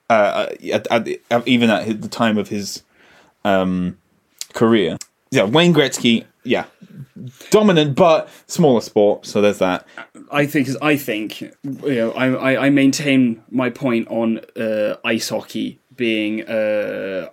Uh, at, at, at, even at the time of his um, career, yeah, Wayne Gretzky, yeah, dominant but smaller sport. So there's that. I think I think you know I I, I maintain my point on uh, ice hockey being uh,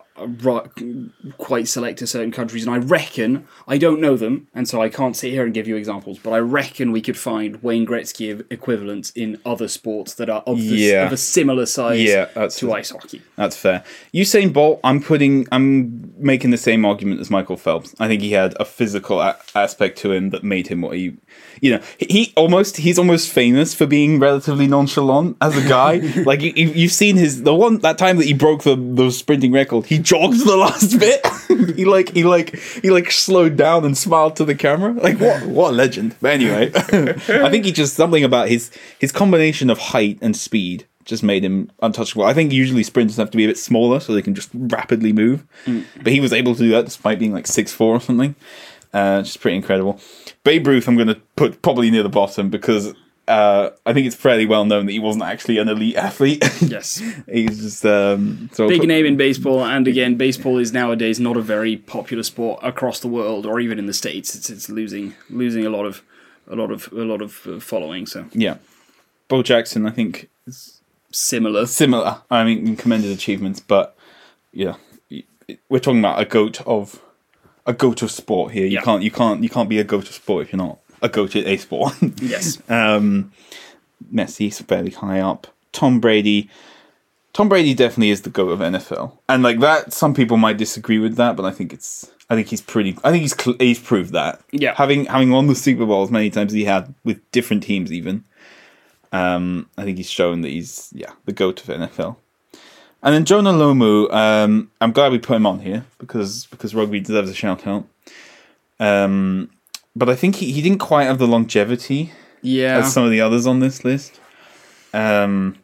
quite select to certain countries, and I reckon I don't know them, and so I can't sit here and give you examples. But I reckon we could find Wayne Gretzky equivalents in other sports that are of, the, yeah. of a similar size yeah, to ice hockey. That's fair. Usain Bolt, I'm putting, I'm making the same argument as Michael Phelps. I think he had a physical a- aspect to him that made him what he, you know, he almost he's almost famous for being relatively nonchalant as a guy. like you, you've seen his the one that time that he broke the the sprinting record, he jogged the last bit. he like he like he like slowed down and smiled to the camera. Like what what a legend. But anyway, I think he just something about his his combination of height and speed just made him untouchable. I think usually sprinters have to be a bit smaller so they can just rapidly move. Mm. But he was able to do that despite being like six four or something. Uh, just pretty incredible. Babe Ruth, I'm going to put probably near the bottom because uh, I think it's fairly well known that he wasn't actually an elite athlete. Yes, he's just um, so big name in baseball, and again, baseball is nowadays not a very popular sport across the world or even in the states. It's it's losing losing a lot of a lot of a lot of uh, following. So yeah, Bo Jackson, I think is similar. Similar. I mean, commended achievements, but yeah, we're talking about a goat of a goat of sport here. You yeah. can't you can't you can't be a goat of sport if you're not a goat at a sport. yes. Um, Messi's fairly high up. Tom Brady. Tom Brady definitely is the goat of NFL, and like that, some people might disagree with that, but I think it's. I think he's pretty. I think he's he's proved that. Yeah. Having having won the Super Bowl as many times as he had with different teams, even. Um, I think he's shown that he's yeah the goat of NFL. And then Jonah Lomu, um, I'm glad we put him on here because because rugby deserves a shout out. Um, but I think he, he didn't quite have the longevity yeah. as some of the others on this list. Um,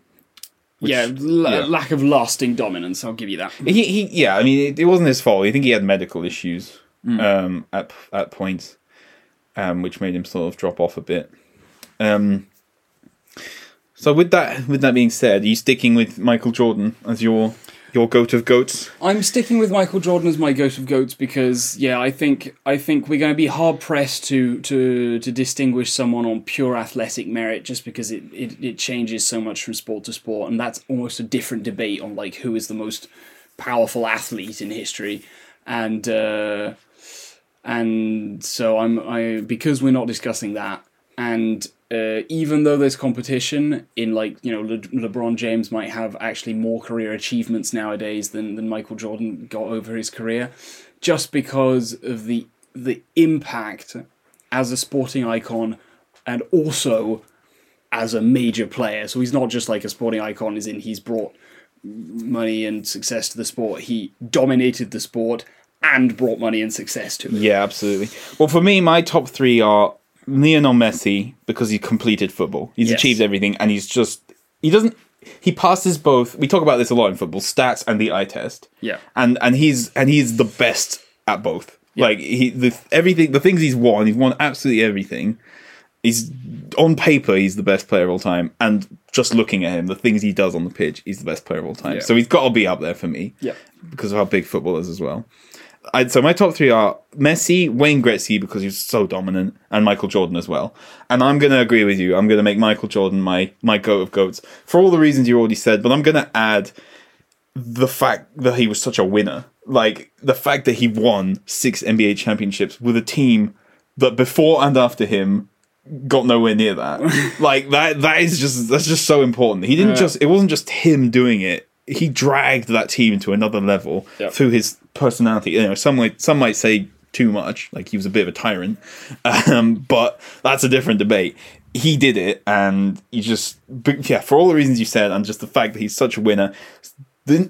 which, yeah, l- yeah, lack of lasting dominance. I'll give you that. He, he yeah, I mean, it, it wasn't his fault. I think he had medical issues mm. um, at at points, um, which made him sort of drop off a bit. Um, so with that with that being said, are you sticking with Michael Jordan as your your goat of goats? I'm sticking with Michael Jordan as my goat of goats because yeah, I think I think we're going to be hard pressed to to to distinguish someone on pure athletic merit just because it, it it changes so much from sport to sport, and that's almost a different debate on like who is the most powerful athlete in history, and uh, and so I'm I because we're not discussing that and uh, even though there's competition in like you know Le- LeBron James might have actually more career achievements nowadays than than Michael Jordan got over his career, just because of the the impact as a sporting icon and also as a major player. So he's not just like a sporting icon, as in he's brought money and success to the sport. He dominated the sport and brought money and success to it. Yeah, absolutely. Well, for me, my top three are Lionel Messi because he completed football. He's yes. achieved everything, and he's just he doesn't he passes both. We talk about this a lot in football: stats and the eye test. Yeah, and and he's and he's the best at both. Yeah. Like he the everything the things he's won, he's won absolutely everything. He's on paper, he's the best player of all time, and just looking at him, the things he does on the pitch, he's the best player of all time. Yeah. So he's got to be up there for me. Yeah, because of how big football is as well. I, so my top three are Messi, Wayne Gretzky because he's so dominant, and Michael Jordan as well. And I'm going to agree with you. I'm going to make Michael Jordan my my goat of goats for all the reasons you already said. But I'm going to add the fact that he was such a winner, like the fact that he won six NBA championships with a team that before and after him got nowhere near that. like that that is just that's just so important. He didn't just it wasn't just him doing it. He dragged that team to another level yep. through his personality. You know, some might some might say too much, like he was a bit of a tyrant, um, but that's a different debate. He did it, and he just yeah, for all the reasons you said, and just the fact that he's such a winner.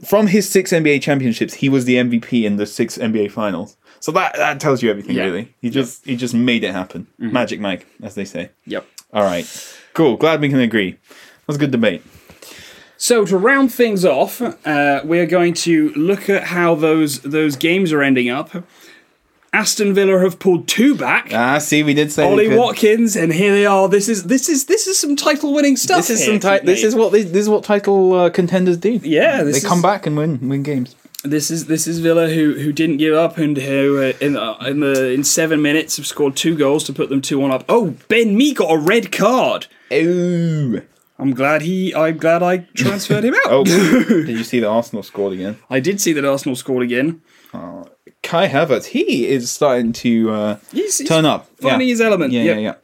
from his six NBA championships, he was the MVP in the six NBA finals. So that that tells you everything, yeah. really. He just he just made it happen. Mm-hmm. Magic Mike, as they say. Yep. All right. Cool. Glad we can agree. That was a good debate. So to round things off, uh, we're going to look at how those those games are ending up. Aston Villa have pulled two back. Ah, see, we did say we Ollie Watkins, and here they are. This is this is this is some title winning stuff. This is here, some ti- This is what this, this is what title uh, contenders do. yeah. This they is, come back and win win games. This is this is Villa who who didn't give up and who uh, in uh, in the in seven minutes have scored two goals to put them two one up. Oh, Ben Mee got a red card. Ooh. I'm glad he. I'm glad I transferred him out. Oh, did you see that Arsenal scored again? I did see that Arsenal scored again. Kai Havertz, he is starting to uh, He's, he's turn up. finding yeah. his element. Yeah, Yep. yeah, yeah.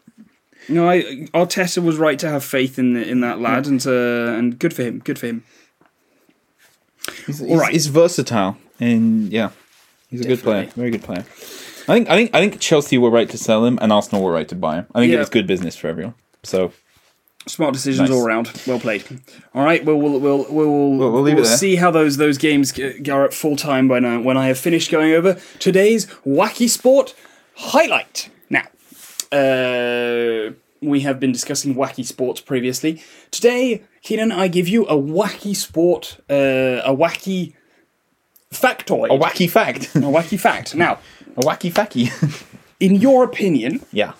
No, I, Arteta was right to have faith in in that lad, and uh, and good for him. Good for him. He's, he's, Alright. he's versatile, and yeah, he's a good player. Very good player. I think I think I think Chelsea were right to sell him, and Arsenal were right to buy him. I think Yeah. it was good business for everyone. So Smart decisions Nice. all around. Well played. All right, we'll we'll we'll we'll, We'll- we'll leave it see how those those games g- are at full time by now when I have finished going over today's wacky sport highlight. Now, uh, we have been discussing wacky sports previously. Today, Keenan, I give you a wacky sport, uh, a wacky factoid, a wacky fact, a wacky fact. Now, a wacky facky. in your opinion, yeah.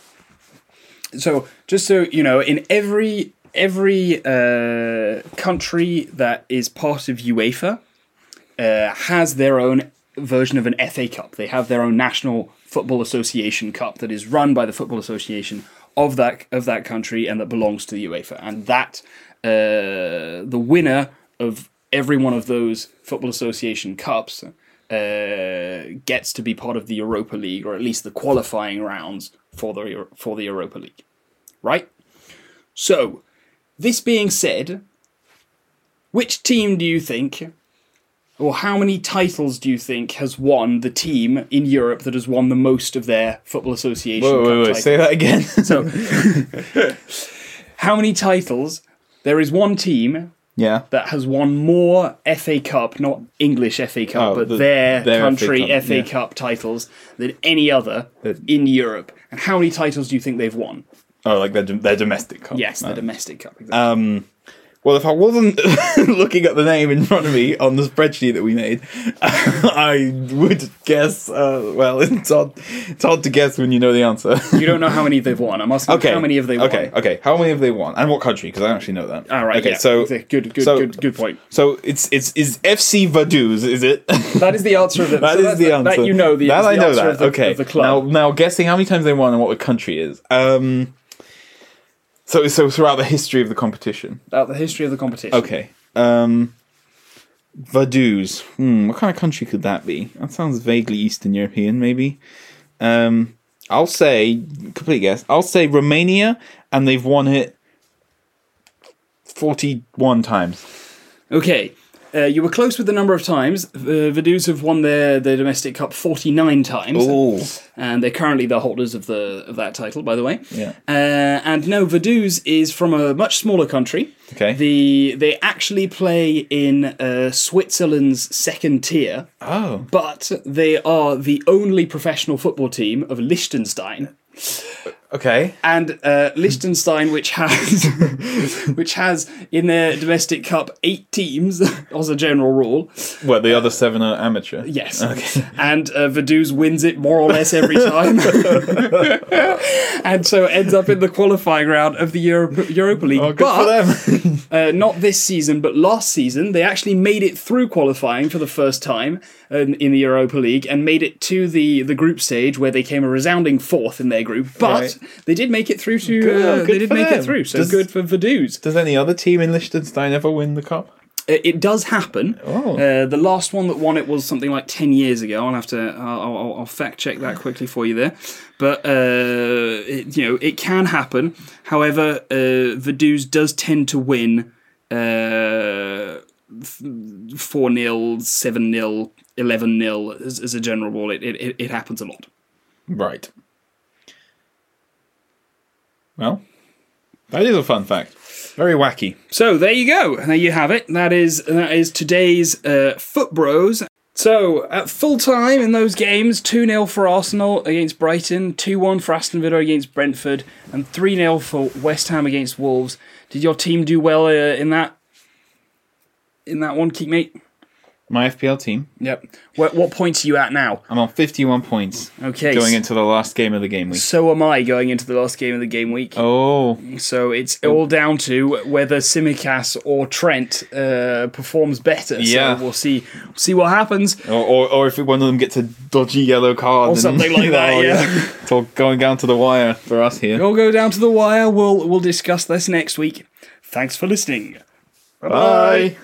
So just so you know, in every every uh, country that is part of UEFA uh, has their own version of an FA Cup. They have their own National Football Association Cup that is run by the Football Association of that of that country and that belongs to the UEFA. And that uh, the winner of every one of those Football Association Cups. Uh, gets to be part of the Europa League, or at least the qualifying rounds for the for the Europa League right? So, this being said, which team do you think, or how many titles do you think has won the team in Europe that has won the most of their Football Association Wait, wait, wait. Say that again. So, how many titles? There is one team yeah. that has won more FA Cup, not English FA Cup, Oh, but the- their, their FA country Cup, FA yeah. Cup titles than any other in Europe. And how many titles do you think they've won? Oh, like their, their domestic cup. Yes, the domestic cup. Exactly. Um, well, if I wasn't looking at the name in front of me on the spreadsheet that we made, I would guess. Uh, well, it's hard. It's hard to guess when you know the answer. You don't know how many they've won. I'm asking okay. how many have they won. Okay. Okay. How many have they won, and what country? Because I don't actually know that. All right. Okay. yeah. So. Good, good, so- good, good point. So it's it's is FC Vaduz, is it? That is the answer of the. That so is the answer. That you know the. That the I know answer that. Of the, okay. Of the club. Now, now guessing how many times they won and what the country is. Um. So so throughout the history of the competition. About the history of the competition. Okay. Um. Vaduz. Hmm. What kind of country could that be? That sounds vaguely Eastern European, maybe. Um. I'll say complete guess. I'll say Romania, and they've won it forty-one times. Okay. Uh, you were close with the number of times. Uh, Vaduz have won their, their domestic cup 49 times. Oh. And they're currently the holders of the of that title, by the way. Yeah. Uh, and no, Vaduz is from a much smaller country. Okay. The They actually play in uh, Switzerland's second tier. Oh. but they are the only professional football team of Liechtenstein. Okay. And uh, Liechtenstein, which has which has in their domestic cup eight teams as a general rule. Well, the other seven are amateur. Yes. Okay. And uh, Vaduz wins it more or less every time, and so ends up in the qualifying round of the Europa, Europa League. Oh, but uh, not this season, but last season, they actually made it through qualifying for the first time um, in the Europa League and made it to the, the group stage where they came a resounding fourth in their group. But Right. They did make it through to. Good, uh, good they did for make them. it through, so Does- good for Vaduz. Does any other team in Liechtenstein ever win the cup? Uh, It does happen. Oh. Uh, the last one that won it was something like ten years ago. I'll have to. I'll, I'll, I'll fact check that quickly for you there. But uh, it, you know, it can happen. However, uh, Vaduz does tend to win uh, four 0 seven 0 11 0 as, as a general rule. It, it it happens a lot. Right. Well, that is a fun fact. Very wacky. So there you go. There you have it. That is that is today's uh, Foot Bros. So at full time in those games, two 0 for Arsenal against Brighton, two one for Aston Villa against Brentford, and three 0 for West Ham against Wolves. Did your team do well uh, in that? in that one, Keekmate? My FPL team. Yep. What, what points are you at now? I'm on 51 points. Okay. Going into the last game of the game week. So am I going into the last game of the game week. Oh, So it's all down to whether Tsimikas or Trent uh, performs better. Yeah. So we'll see see what happens. or, or, or if one of them gets a dodgy yellow card Or something like that, Oh, yeah. It's all going down to the wire for us here. We'll go down to the wire. We'll we'll discuss this next week. Thanks for listening. Bye.